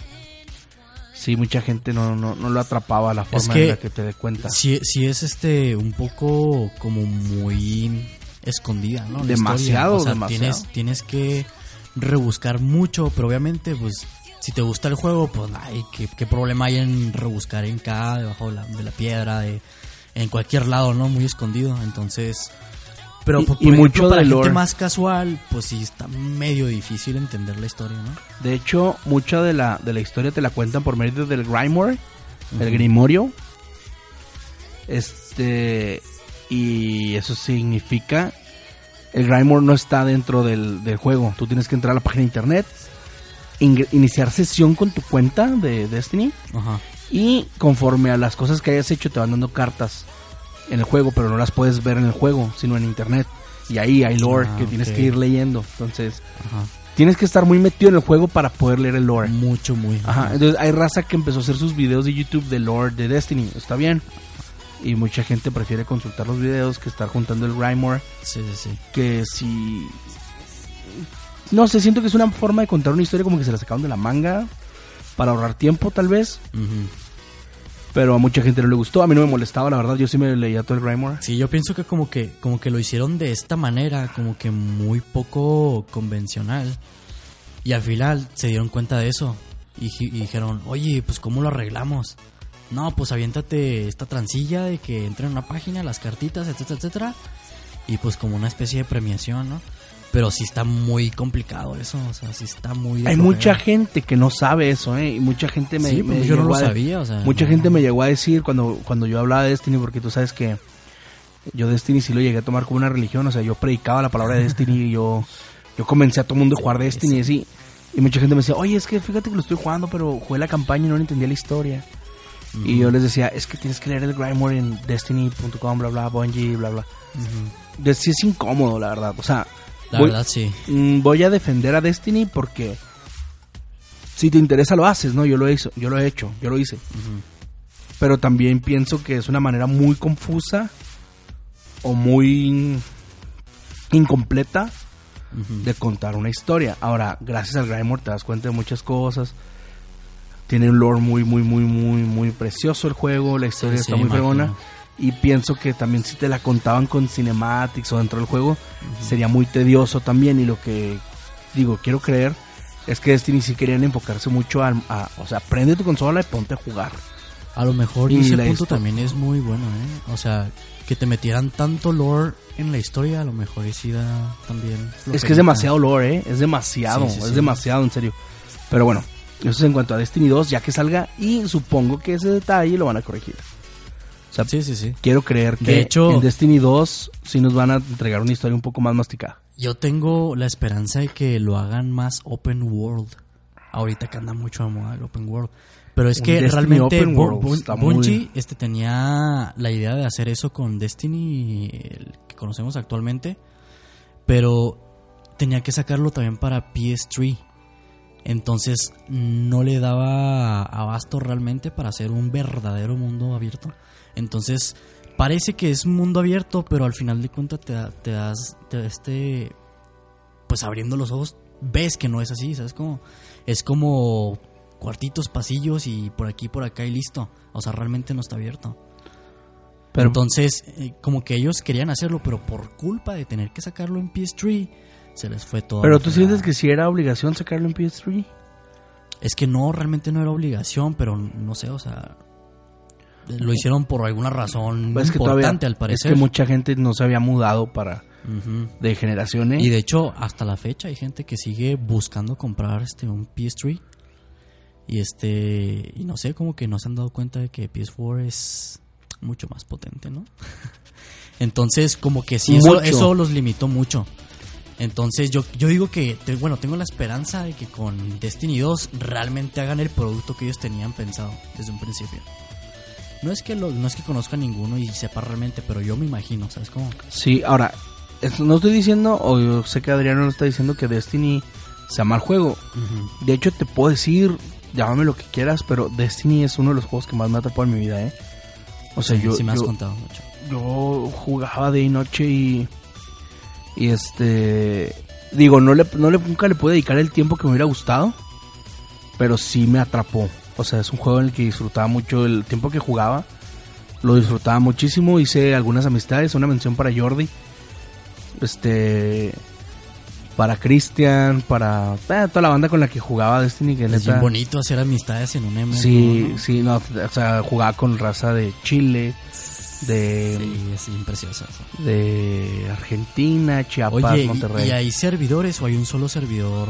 sí, mucha gente no, no, no lo atrapaba la forma
que
en la que te dé cuenta.
Sí, sí es este un poco como muy escondida, ¿no? La
Demasiado.
O sea,
demasiado.
Tienes, tienes que rebuscar mucho, pero obviamente, pues, si te gusta el juego, pues, ay, ¿qué, qué problema hay en rebuscar en cada, debajo de la, de la piedra, de, en cualquier lado, ¿no? Muy escondido, entonces... Pero,
Y-
por,
y
por
mucho
ejemplo, para gente más casual, pues sí está medio difícil entender la historia, ¿no?
De hecho, mucha de la, de la historia te la cuentan por medio del Grimoire, el Grimorio. Este. Y eso significa. El Grimoire no está dentro del, del juego. Tú tienes que entrar a la página de internet, iniciar sesión con tu cuenta de Destiny.
Ajá.
Y conforme a las cosas que hayas hecho, te van dando cartas en el juego, pero no las puedes ver en el juego, sino en internet. Y ahí hay lore
Ah,
que tienes
ok.
que ir leyendo. Entonces,
Ajá.
tienes que estar muy metido en el juego para poder leer el lore.
Mucho, muy.
Ajá, entonces hay raza que empezó a hacer sus videos de YouTube de Lord de Destiny, está bien. Y mucha gente prefiere consultar los videos que estar juntando el Grimoire,
Sí, sí, sí.
que si... No sé, siento que es una forma de contar una historia como que se la sacaron de la manga para ahorrar tiempo tal vez,
Ujú.
Pero a mucha gente no le gustó, a mí no me molestaba, la verdad, yo sí me leía todo el Grimoire.
Sí, yo pienso que como que como que lo hicieron de esta manera, como que muy poco convencional. Y al final se dieron cuenta de eso y, y dijeron, "Oye, pues cómo lo arreglamos?" No, pues aviéntate esta transilla de que entre en una página, las cartitas, etcétera, etcétera. Y pues como una especie de premiación, ¿no? Pero sí está muy complicado eso, o sea, sí está muy...
Hay mucha gente que no sabe eso, ¿eh? Y mucha gente me,
Sí,
me
pues yo no lo
a-
sabía, o sea...
Mucha
no.
gente me llegó a decir cuando, cuando yo hablaba de Destiny, porque tú sabes que yo Destiny sí lo llegué a tomar como una religión, o sea, yo predicaba la palabra de Destiny y yo, yo comencé a todo el mundo a jugar Destiny y así. Y mucha gente me decía, oye, es que fíjate que lo estoy jugando, pero jugué la campaña y no entendía la historia. Y yo les decía, es que tienes que leer el Grimoire en destiny.com, bla, bla, Bungie, bla, bla. De- sí es incómodo, la verdad. O sea,
La
voy,
verdad, sí.
mm, voy a defender a Destiny porque si te interesa lo haces, ¿no? Yo lo hice, yo lo he hecho, yo lo hice pero también pienso que es una manera muy confusa o muy incompleta de contar una historia. Ahora, gracias al Grimoire te das cuenta de muchas cosas. Tiene un lore muy, muy, muy, muy, muy precioso el juego. La historia
Sí,
está
sí,
muy fregona. Y pienso que también si te la contaban con cinematics o dentro del juego, sería muy tedioso también. Y lo que digo, quiero creer, es que Destiny sí querían enfocarse mucho a, o sea, prende tu consola y ponte a jugar.
A lo mejor
Y
ese punto también es muy bueno, ¿eh? O sea, que te metieran tanto lore en la historia, a lo mejor da también.
Es que es demasiado lore, ¿eh? Es demasiado,
Sí, sí,
es
sí.
demasiado, en serio. Pero bueno, eso es en cuanto a Destiny 2, ya que salga, y supongo que ese detalle lo van a corregir. O sea,
Sí, sí, sí.
quiero creer que
De hecho-
en Destiny 2 sí nos van a entregar una historia un poco más masticada.
Yo tengo la esperanza de que lo hagan más open world. Ahorita que anda mucho de moda el open world. Pero es
Un
que
Destiny
realmente
open
Bu-
world
Bu-
está muy-
Bungie este, tenía la idea de hacer eso con Destiny, el que conocemos actualmente. Pero tenía que sacarlo también para PS3. Entonces no le daba abasto realmente para hacer un verdadero mundo abierto. Entonces parece que es un mundo abierto, pero al final de cuentas te, te das, te, este, pues abriendo los ojos, ves que no es así, ¿sabes cómo? Es como cuartitos, pasillos y por aquí, por acá y listo. O sea, realmente no está abierto.
Pero,
Entonces, eh, como que ellos querían hacerlo, pero por culpa de tener que sacarlo en PS3, se les fue todo.
pero tú
fregada.
sientes que si era obligación sacarlo en PS3.
Es que no, realmente no era obligación, pero no sé, o sea, lo hicieron por alguna razón
Es que
importante
todavía,
al
es
parecer.
que mucha gente no se había mudado para de generaciones.
Y de hecho, hasta la fecha hay gente que sigue buscando comprar este un PS3. Y este, y no sé, como que no se han dado cuenta de que PS4 es mucho más potente, ¿no? Entonces, como que sí, eso, eso los limitó mucho. Entonces, yo, yo digo que, te- bueno, tengo la esperanza de que con Destiny 2 realmente hagan el producto que ellos tenían pensado desde un principio. No es que, lo, no es que conozca a ninguno y sepa realmente, pero yo me imagino, ¿sabes cómo?
Sí, ahora, no estoy diciendo, o yo sé que Adriano no está diciendo que Destiny sea mal juego. De hecho, te puedo decir, llámame lo que quieras, pero Destiny es uno de los juegos que más me ha atrapado en mi vida, ¿eh? O sea,
Sí,
yo,
sí me has
yo,
contado mucho.
yo jugaba de noche y. Y este. Digo, no le, no le, nunca le pude dedicar el tiempo que me hubiera gustado. Pero sí me atrapó. O sea, es un juego en el que disfrutaba mucho el tiempo que jugaba. Lo disfrutaba muchísimo. Hice algunas amistades. Una mención para Jordi. Este. Para Christian. Para eh, toda la banda con la que jugaba Destiny. Que
Es
neta.
bien bonito hacer amistades en un MMO.
Sí,
¿no?
sí, no. O sea, jugaba con raza de Chile. De.
Sí, es bien precioso eso.
de Argentina, Chiapas,
Oye, ¿y-
Monterrey.
¿y hay servidores o hay un solo servidor?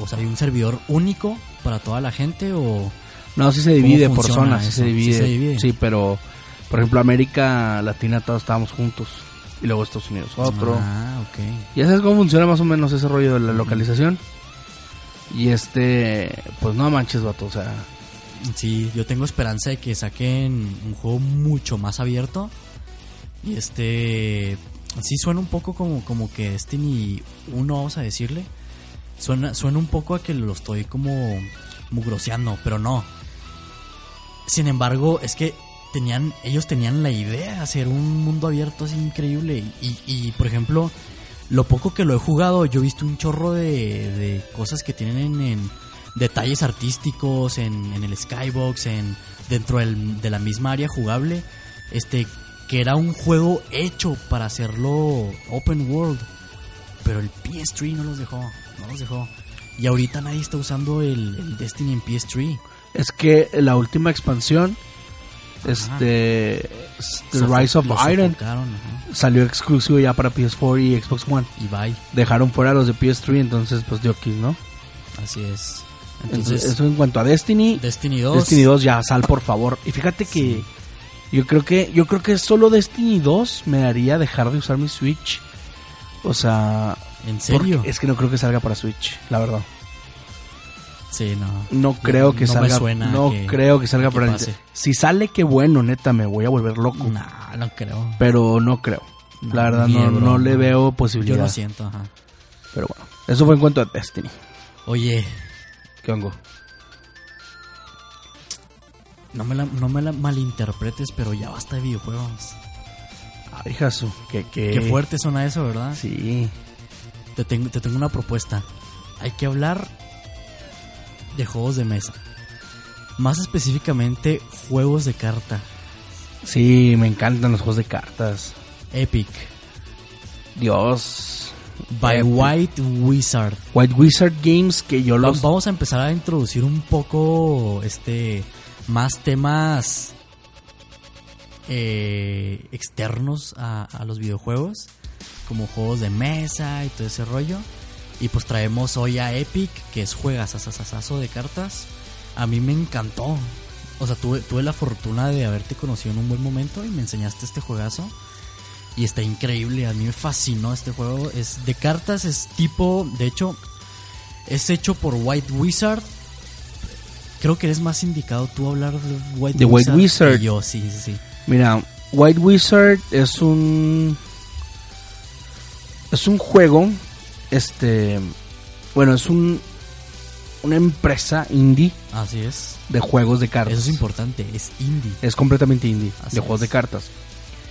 O sea, ¿hay un servidor único para toda la gente o...?
No, sí se divide por zonas, sí se divide. Sí, pero por ejemplo América Latina todos estábamos juntos y luego Estados Unidos otro.
Ah, ok.
Ya sabes cómo funciona más o menos ese rollo de la localización. Y este, pues no manches, vato, o sea,
Sí, yo tengo esperanza de que saquen un juego mucho más abierto. Y este... Sí suena un poco como, como que Destiny 1, vamos a decirle. Suena, suena un poco a que lo estoy como mugroseando, pero no. Sin embargo, es que tenían, ellos tenían la idea de hacer un mundo abierto así increíble. Y, por ejemplo, lo poco que lo he jugado, yo he visto un chorro de, de cosas que tienen en, en detalles artísticos, en, en el skybox, en dentro del- de la misma área jugable. Este, que era un juego hecho para hacerlo open world. Pero el PS3 no los dejó, no los dejó. Y ahorita nadie está usando el, el Destiny en PS3.
Es que la última expansión, este, The Rise of Iron, salió exclusivo ya para PS4 y Xbox One.
Y bye.
Dejaron fuera los de PS3, entonces pues dio kiss, ¿no?
Así es.
Entonces, eso en cuanto a Destiny,
Destiny 2.
Destiny 2 ya sal por favor. Y fíjate que yo creo que yo creo que solo Destiny 2 me haría dejar de usar mi Switch. O sea,
¿En serio?
es que no creo que salga para Switch, la verdad.
Sí, no.
No creo que
no me
salga.
suena
no
que-
creo que salga
que
para
pase.
Si sale qué bueno, neta, me voy a volver loco.
Nah, no creo.
Pero no creo.
No,
la verdad no, no le veo
Yo
posibilidad.
lo siento, ajá.
Pero bueno, eso fue en cuanto a Destiny.
Oye,
¿Qué hongo?
no me, la, no me la malinterpretes, pero ya basta de videojuegos.
Ay, Jasu, que que
Qué fuerte suena eso, ¿verdad?
Sí.
Te tengo, te tengo una propuesta. Hay que hablar de juegos de mesa. Más específicamente, juegos de carta.
Sí, me encantan los juegos de cartas.
Epic.
Dios.
By
Epic.
White Wizard.
White Wizard Games que yo los
Vamos a empezar a introducir un poco este más temas eh, externos a, a los videojuegos, como juegos de mesa y todo ese rollo. Y pues traemos hoy a Epic, que es juegas asasasazo de cartas. A mí me encantó. O sea, tuve, tuve la fortuna de haberte conocido en un buen momento y me enseñaste este juegazo. Y está increíble, a mí me fascinó este juego. Es de cartas, es tipo, de hecho, es hecho por White Wizard. Creo que eres más indicado tú a hablar de White
De White
Wizard.
Wizard.
que yo, sí, sí, sí.
Mira, White Wizard es un es un juego Este, bueno, es un una empresa indie
Así es.
de juegos de cartas.
Eso es importante, es indie.
Es completamente indie
Así
de juegos de cartas.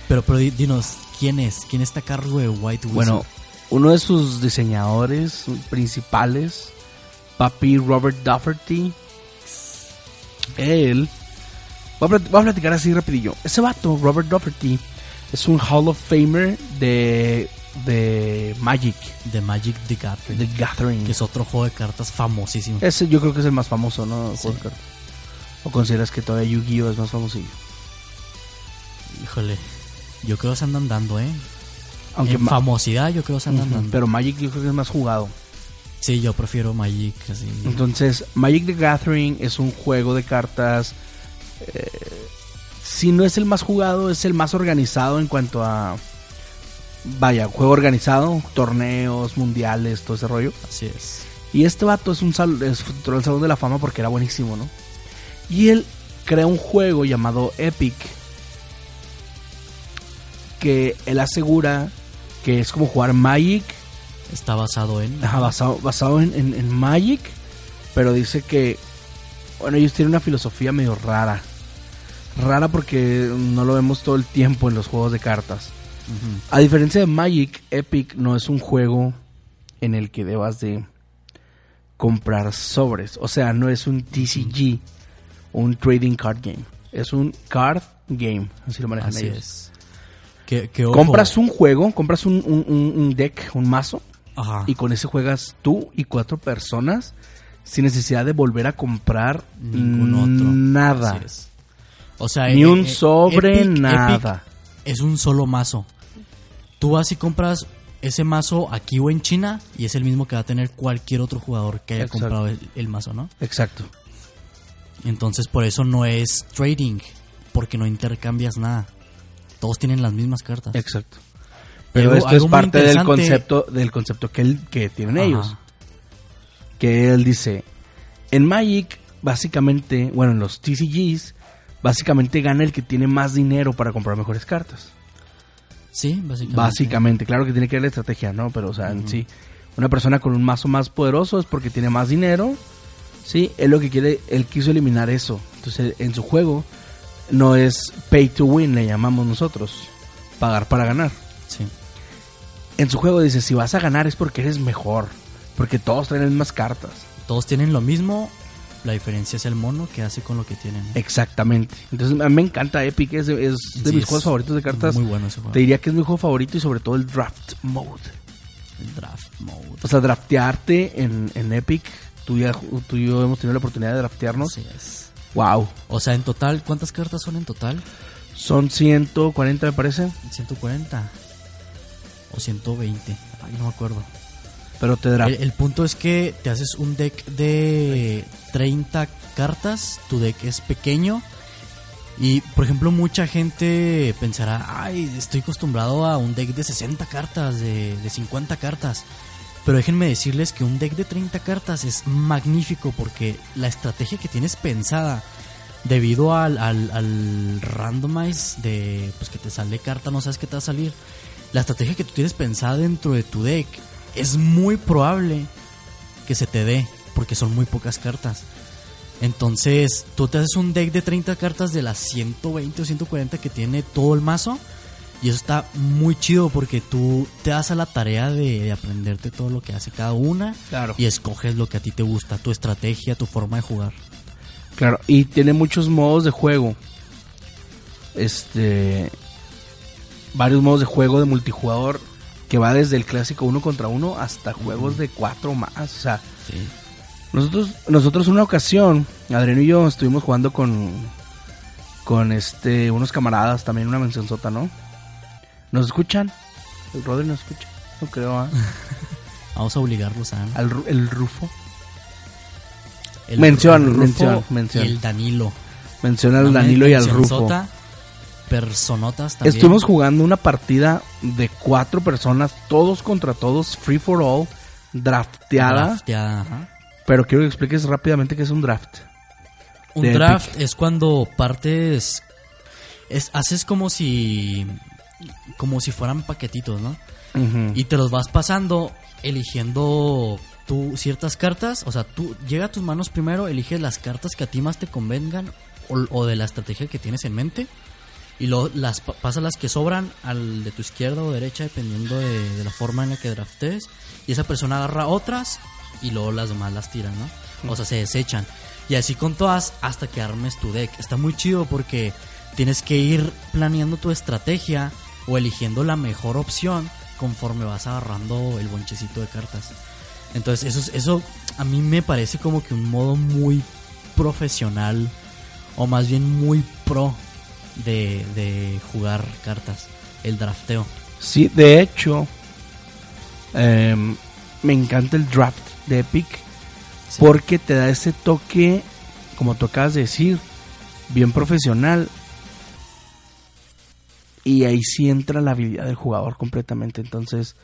Pero, pero di- dinos, ¿quién es? ¿Quién está a cargo de White Wizard?
Bueno, uno de sus diseñadores principales, papi Robert Dufferty, él, voy a, plat- voy a platicar así rapidillo. Ese vato, Robert Dufferty, es un Hall of Famer de, de Magic,
The Magic the Gathering.
The Gathering.
Que es otro juego de cartas famosísimo.
Ese yo creo que es el más famoso, ¿no?
Sí.
Juego de cartas. ¿O consideras que todavía Yu-Gi-Oh es más famosillo?
Híjole, yo creo que se andan dando, ¿eh?
Aunque
en famosidad yo creo que se andan
Ujú,
dando.
pero Magic yo creo que es más jugado.
Sí, yo prefiero Magic así.
Entonces, Magic the Gathering es un juego de cartas. eh, si no es el más jugado, es el más organizado en cuanto a. Vaya, juego organizado, torneos, mundiales, todo ese rollo.
Así es.
Y este vato es un sal, es, entró al Salón de la Fama porque era buenísimo, ¿no? Y él crea un juego llamado Epic. Que él asegura que es como jugar Magic
Está basado en...
Ajá, basado, basado en, en- en Magic, pero dice que, bueno, ellos tienen una filosofía medio rara. Rara porque no lo vemos todo el tiempo en los juegos de cartas. A diferencia de Magic, Epic no es un juego en el que debas de comprar sobres. O sea, no es un TCG, un trading card game. Es un card game, así lo manejan
Así
ellos.
es.
Compras un juego, compras un, un- un- un deck, un mazo,
Ajá.
y con ese juegas tú y cuatro personas sin necesidad de volver a comprar
Ningún otro.
nada.
O sea,
Ni
eh,
un
eh,
sobre,
Epic-
nada.
Epic es un solo mazo. Tú vas y compras ese mazo aquí o en China y es el mismo que va a tener cualquier otro jugador que haya
Exacto.
comprado el, el mazo, ¿no?
Exacto.
Entonces por eso no es trading, porque no intercambias nada. Todos tienen las mismas cartas.
Exacto. Pero
Algo-
esto
algo
es parte del concepto, del concepto que, él, que tienen
Ajá.
ellos. Que él dice, en Magic, básicamente, bueno, en los TCGs, básicamente gana el que tiene más dinero para comprar mejores cartas.
Sí, básicamente.
Básicamente, claro que tiene que ver la estrategia, ¿no? Pero, o sea, en sí, una persona con un mazo más poderoso es porque tiene más dinero. Sí, él lo que quiere, él quiso eliminar eso. Entonces, en su juego no es pay to win, le llamamos nosotros. Pagar para ganar.
Sí.
En su juego dice, si vas a ganar es porque eres mejor. Porque todos traen las mismas cartas.
Todos tienen lo mismo, la diferencia es el mono que hace con lo que tienen.
Exactamente. Entonces, a mí me encanta Epic, es de, es de
Sí,
mis
es
juegos favoritos de cartas.
Muy bueno ese juego.
Te diría que es mi juego favorito y sobre todo el draft mode.
El draft mode.
O sea, draftearte en, en Epic. Tú, ya, tú y yo hemos tenido la oportunidad de draftearnos.
Así es.
Wow.
O sea, en total, ¿cuántas cartas son en total?
Son 140, me parece.
140 o 120. Ay, no me acuerdo.
Pero te.
El, el punto es que te haces un deck de 30 cartas, tu deck es pequeño y, por ejemplo, mucha gente pensará, ay, estoy acostumbrado a un deck de 60 cartas, de, de 50 cartas. Pero déjenme decirles que un deck de 30 cartas es magnífico porque la estrategia que tienes pensada debido al, al, al randomize de pues que te sale carta, no sabes qué te va a salir. La estrategia que tú tienes pensada dentro de tu deck es muy probable que se te dé porque son muy pocas cartas. Entonces, tú te haces un deck de 30 cartas de las 120 o 140 que tiene todo el mazo. Y eso está muy chido porque tú te das a la tarea de, de aprenderte todo lo que hace cada una.
Claro.
Y escoges lo que a ti te gusta, tu estrategia, tu forma de jugar.
Claro. Y tiene muchos modos de juego. Este. Varios modos de juego de multijugador. Que va desde el clásico uno contra uno hasta juegos de cuatro más. O sea,
Sí.
Nosotros, nosotros una ocasión, Adriano y yo estuvimos jugando con con este unos camaradas, también una mención sota, ¿no? ¿Nos escuchan? El Rodri nos escucha. No creo, ¿ah?
Vamos a obligarlos a...
Al el Rufo.
El,
Mención,
el Rufo
mención, mención.
Y el Danilo.
Menciona al Danilo y al Rufo.
mencionzota, Personotas también.
Estuvimos jugando una partida de cuatro personas, todos contra todos, free for all, drafteada.
Drafteada, ajá.
Pero quiero que expliques rápidamente qué es un draft.
Un
de
draft es cuando partes. Es, haces como si. Como si fueran paquetitos, ¿no? Y te los vas pasando eligiendo tú ciertas cartas. O sea, tú llega a tus manos primero, eliges las cartas que a ti más te convengan o, o de la estrategia que tienes en mente. Y luego las pa- pasas las que sobran al de tu izquierda o derecha, dependiendo de, la forma en la que draftes. Y esa persona agarra otras y luego las demás las tiran, ¿no? O sea, se desechan. Y así con todas hasta que armes tu deck. Está muy chido porque tienes que ir planeando tu estrategia o eligiendo la mejor opción conforme vas agarrando el bonchecito de cartas. Entonces, eso, es- eso a mí me parece como que un modo muy profesional o más bien muy pro de, de jugar cartas, el drafteo.
Sí, de hecho, em, me encanta el draft de Epic
Sí.
porque te da ese toque, como tú acabas de decir, bien profesional. Y ahí sí entra la habilidad del jugador completamente. Entonces,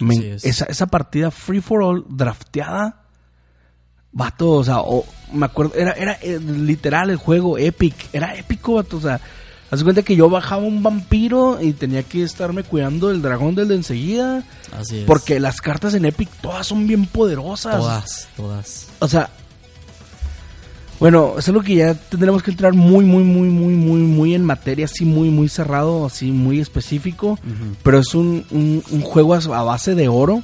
me-
Así es.
esa, esa partida free for all drafteada, vato, o sea, o- me acuerdo, era, era eh, literal el juego Epic, era épico, vato, o sea, haz cuenta que yo bajaba un vampiro y tenía que estarme cuidando del dragón del de enseguida,
Así es.
porque las cartas en Epic todas son bien poderosas.
todas, todas.
O sea, bueno, es algo que ya tendremos que entrar muy, muy, muy, muy, muy, muy en materia, así muy, muy cerrado, así muy específico. Pero es un, un, un juego a base de oro.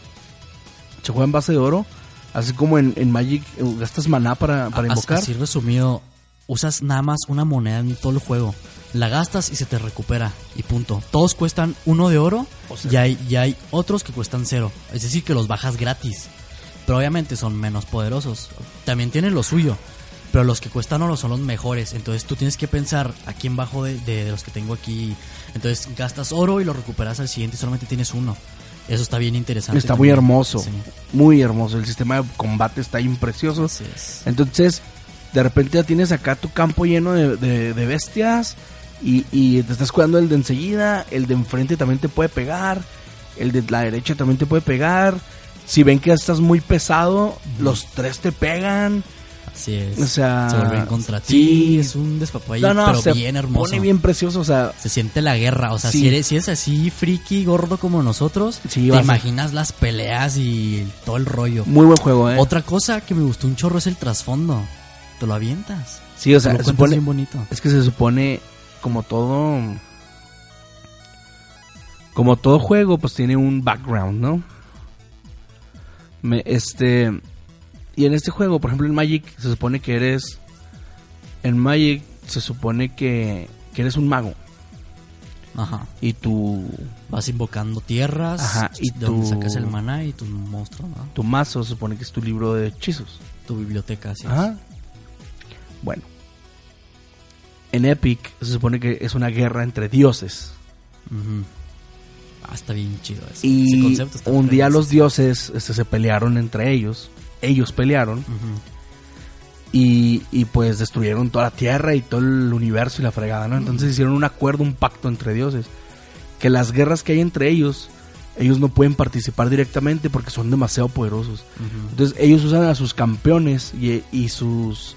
Se juega en base de oro. Así como en, en Magic eh, gastas maná para, para invocar.
Así resumido, usas nada más una moneda en todo el juego. La gastas y se te recupera. Y punto. Todos cuestan uno de oro
O sea-
y, hay, y hay otros que cuestan cero. Es decir, que los bajas gratis. Pero obviamente son menos poderosos. También tienen lo suyo. Pero los que cuestan oro son los mejores. Entonces tú tienes que pensar a quién bajo de, de- de los que tengo aquí. Entonces gastas oro y lo recuperas al siguiente y solamente tienes uno. Eso está bien interesante.
Está muy hermoso.
Sí,
Muy hermoso. El sistema de combate está imprecioso.
es.
Entonces, de repente ya tienes acá tu campo lleno de, de- de bestias y, y te estás cuidando el de enseguida, el de enfrente también te puede pegar, el de la derecha también te puede pegar. Si ven que estás muy pesado, los tres te pegan.
Así es.
O sea,
se vuelven contra
sí.
ti. Es un despapalle,
No, no,
pero
se
bien hermoso.
pone bien precioso, o sea,
Se siente la guerra. O sea,
Sí.
si, eres, si eres así friki, gordo como nosotros,
Sí,
te imaginas las peleas y todo el rollo.
muy buen juego, ¿eh?
Otra cosa que me gustó un chorro es el trasfondo. Te lo avientas.
sí, o sea, se supone,
bien bonito.
es que se supone como todo como todo juego pues tiene un background, ¿no? Me, este y en este juego, por ejemplo en Magic se supone que eres en Magic se supone que, que eres un mago
Ajá.
y tu
Vas invocando tierras,
Ajá, y
de donde
tu-
sacas el maná y tus monstruos, ¿no?
tu mazo se supone que es tu libro de hechizos.
Tu biblioteca, así es.
Ajá. Bueno. En Epic se supone que es una guerra entre dioses.
Ah, está bien chido eso. Ese
Y
concepto está
un día los dioses este, se pelearon entre ellos. Ellos pelearon. Y, y, pues destruyeron toda la tierra y todo el universo y la fregada, ¿no? Entonces hicieron un acuerdo, un pacto entre dioses. Que las guerras que hay entre ellos, ellos no pueden participar directamente porque son demasiado poderosos. Entonces ellos usan a sus campeones y, y sus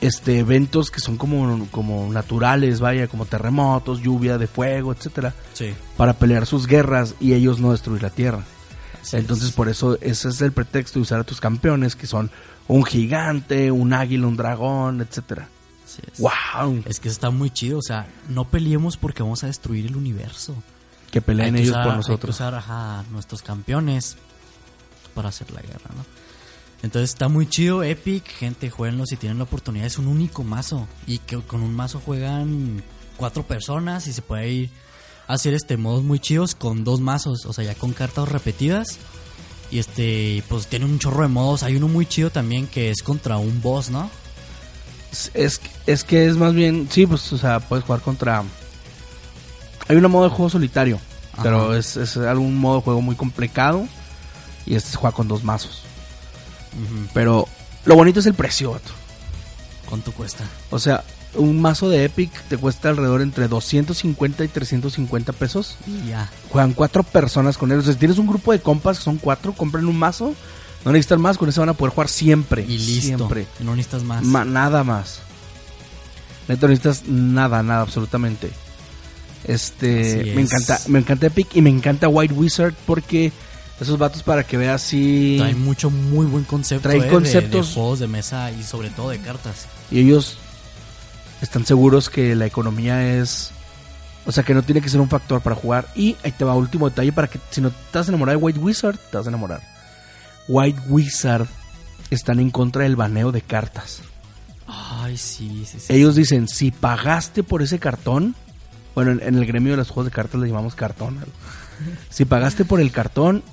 este eventos que son como, como naturales, vaya, como terremotos, lluvia de fuego, etcétera,
Sí.
para pelear sus guerras y ellos no destruir la tierra.
así
Entonces
es.
por eso ese es el pretexto de usar a tus campeones que son un gigante, un águila, un dragón, etcétera.
Es.
Wow,
Es que está muy chido, o sea, no peleemos porque vamos a destruir el universo.
que peleen
que
ellos
usar-
por
Hay que
nosotros.
usar ajá, nuestros campeones para hacer la guerra, ¿no? Entonces está muy chido, Epic, gente, jueguenlo si tienen la oportunidad, es un único mazo y que con un mazo juegan cuatro personas y se puede ir a hacer este modos muy chidos con dos mazos, o sea, ya con cartas repetidas. Y este, pues tiene un chorro de modos, hay uno muy chido también que es contra un boss, ¿no?
Es, es, que es más bien, sí, pues, o sea, puedes jugar contra... Hay un modo de juego solitario,
Ajá.
pero es, es algún modo de juego muy complicado y este se juega con dos mazos. Pero lo bonito es el precio, vato.
¿Cuánto cuesta?
O sea, un mazo de Epic te cuesta alrededor entre 250 y 350 pesos.
Y ya.
Juegan cuatro personas con él. O sea, si tienes un grupo de compas que son cuatro, compren un mazo. No necesitan más, con eso van a poder jugar siempre.
Y listo.
Siempre.
No necesitas más.
Ma- nada más. Neto, no necesitas nada, nada, absolutamente. Este, me encanta, me encanta Epic y me encanta White Wizard porque Esos vatos para que veas si...
Trae mucho, muy buen concepto.
Trae
eh, de-
conceptos.
De, juegos de mesa y sobre todo de cartas.
Y ellos están seguros que la economía es... O sea, que no tiene que ser un factor para jugar. Y ahí te va último detalle para que si no te vas a enamorar de White Wizard, te vas a enamorar. White Wizard están en contra del baneo de cartas.
Ay, sí, sí, sí.
Ellos dicen, si pagaste por ese cartón, bueno, en, en el gremio de los juegos de cartas le llamamos cartón. Si pagaste por el cartón,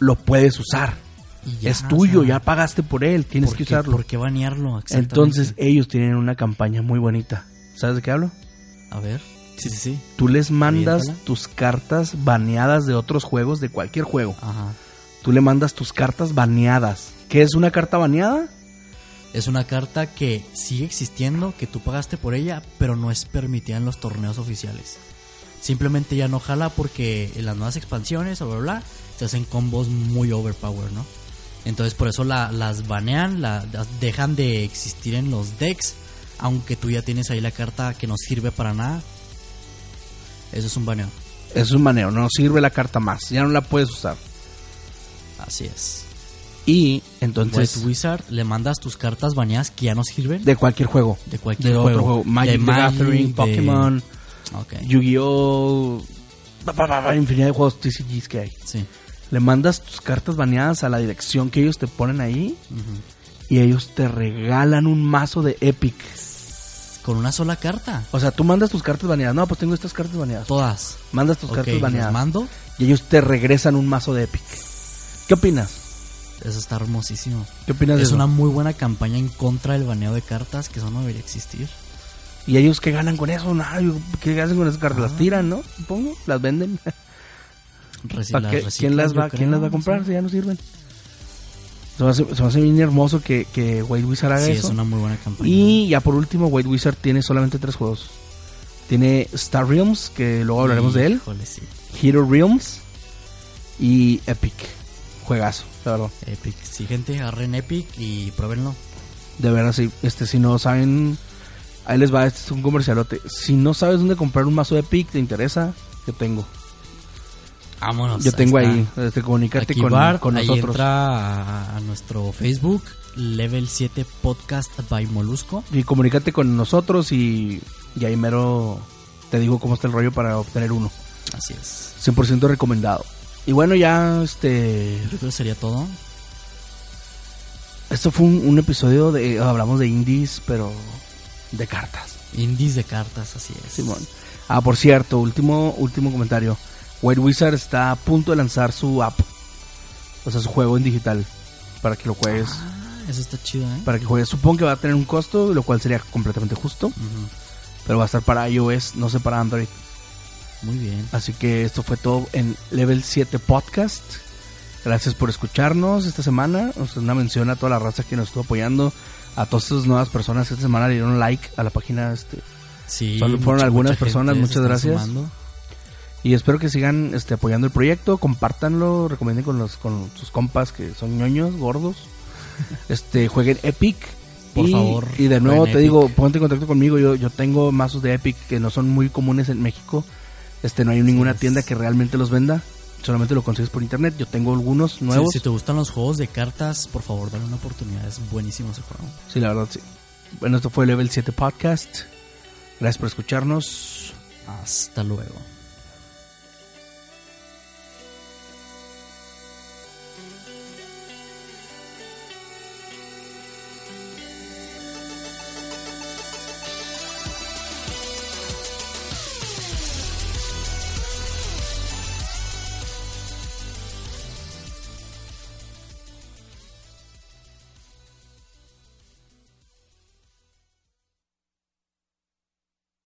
lo puedes usar.
Y ya,
es tuyo,
o sea,
ya pagaste por él, tienes
¿por
que
qué-
usarlo.
¿Por qué banearlo?
Entonces ellos tienen una campaña muy bonita. ¿Sabes de qué hablo?
A ver. Sí, sí, sí.
Tú les mandas
Aviéntala.
tus cartas baneadas de otros juegos, de cualquier juego.
Ajá.
Tú le mandas tus cartas baneadas. ¿Qué es una carta baneada?
Es una carta que sigue existiendo, que tú pagaste por ella, pero no es permitida en los torneos oficiales. Simplemente ya no jala porque en las nuevas expansiones o bla, bla, bla, se hacen combos muy overpower, ¿no? Entonces por eso la- las banean, la- las dejan de existir en los decks, aunque tú ya tienes ahí la carta que no sirve para nada. Eso es un baneo.
Es un baneo, no sirve la carta más. Ya no la puedes usar.
Así es.
Y entonces,
White Wizard, le mandas tus cartas baneadas que ya no sirven
de cualquier juego.
de cualquier
De
juego.
otro juego. Magic
De
the
Magic,
Gathering,
de-
Pokémon,
Ok,
Yu-Gi-Oh! Infinidad de juegos TCGs que hay.
sí.
Le mandas tus cartas baneadas a la dirección que ellos te ponen ahí. Y ellos te regalan un mazo de Epic.
Con una sola carta.
O sea, tú mandas tus cartas baneadas. No, pues tengo estas cartas baneadas.
Todas.
Mandas tus cartas
las
baneadas.
mando.
Y ellos te regresan un mazo de Epic. ¿Qué opinas?
Eso está hermosísimo.
¿Qué opinas de
Es
eso?
una muy buena campaña en contra del baneo de cartas, que eso no debería existir.
¿Y ellos qué ganan con eso? Nada, ¿qué hacen con esas cartas? ¿Las
Ah.
tiran, no? Supongo. ¿Las venden? ¿Quién las va,
creo,
¿quién las va a comprar si ya no sirven? Se me hace, se me hace bien hermoso que, que White Wizard haga
Sí,
eso.
es una muy buena campaña.
Y ya por último, White Wizard tiene solamente tres juegos. Tiene Star Realms, que luego hablaremos de él.
Sí.
Hero Realms y Epic. Juegazo, la verdad.
Epic. Sí, gente, agarren Epic y pruébenlo.
De verdad, sí. Este, si no saben, ahí les va, este es un comercialote. Si no sabes dónde comprar un mazo de Epic, te interesa, yo tengo.
Vámonos.
Yo tengo
está.
ahí, este, comunícate
Aquí
con,
Bart,
con
ahí
nosotros.
entra a, a nuestro Facebook, Level 7 Podcast by Molusco.
Y comunícate con nosotros y, y ahí mero te digo cómo está el rollo para obtener uno.
Así es.
100% recomendado. Y bueno, ya este
Yo creo que sería todo.
esto fue un, un episodio de hablamos de indies, pero de cartas.
Indies de cartas, así es.
Simón. Ah, por cierto, último último comentario. White Wizard está a punto de lanzar su app. O sea, su juego en digital para que lo juegues,
Ah, eso está chido, ¿eh?
para que juegues. Supongo que va a tener un costo, lo cual sería completamente justo, pero va a estar para iOS, no sé para Android.
Muy bien.
Así que esto fue todo en Level 7 Podcast. Gracias por escucharnos esta semana. O sea, una mención a toda la raza que nos estuvo apoyando. A todas estas nuevas personas que esta semana le dieron like a la página. Este,
Sí,
Solo fueron algunas personas, muchas gracias.
sumando.
Y espero que sigan este, apoyando el proyecto. Compártanlo, recomienden con, los, con sus compas que son ñoños, gordos. Este, jueguen Epic.
Por
y,
favor,
Y de nuevo te
Epic.
digo, ponte en contacto conmigo. Yo, yo tengo mazos de Epic que no son muy comunes en México. Este, no hay ninguna tienda que realmente los venda. Solamente lo consigues por internet. Yo tengo algunos
Sí,
nuevos.
si
Sí,
te gustan los juegos de cartas, por favor, dale una oportunidad. Es buenísimo ese juego.
la verdad, sí. Bueno, esto fue Level 7 Podcast. Gracias por escucharnos.
Hasta luego.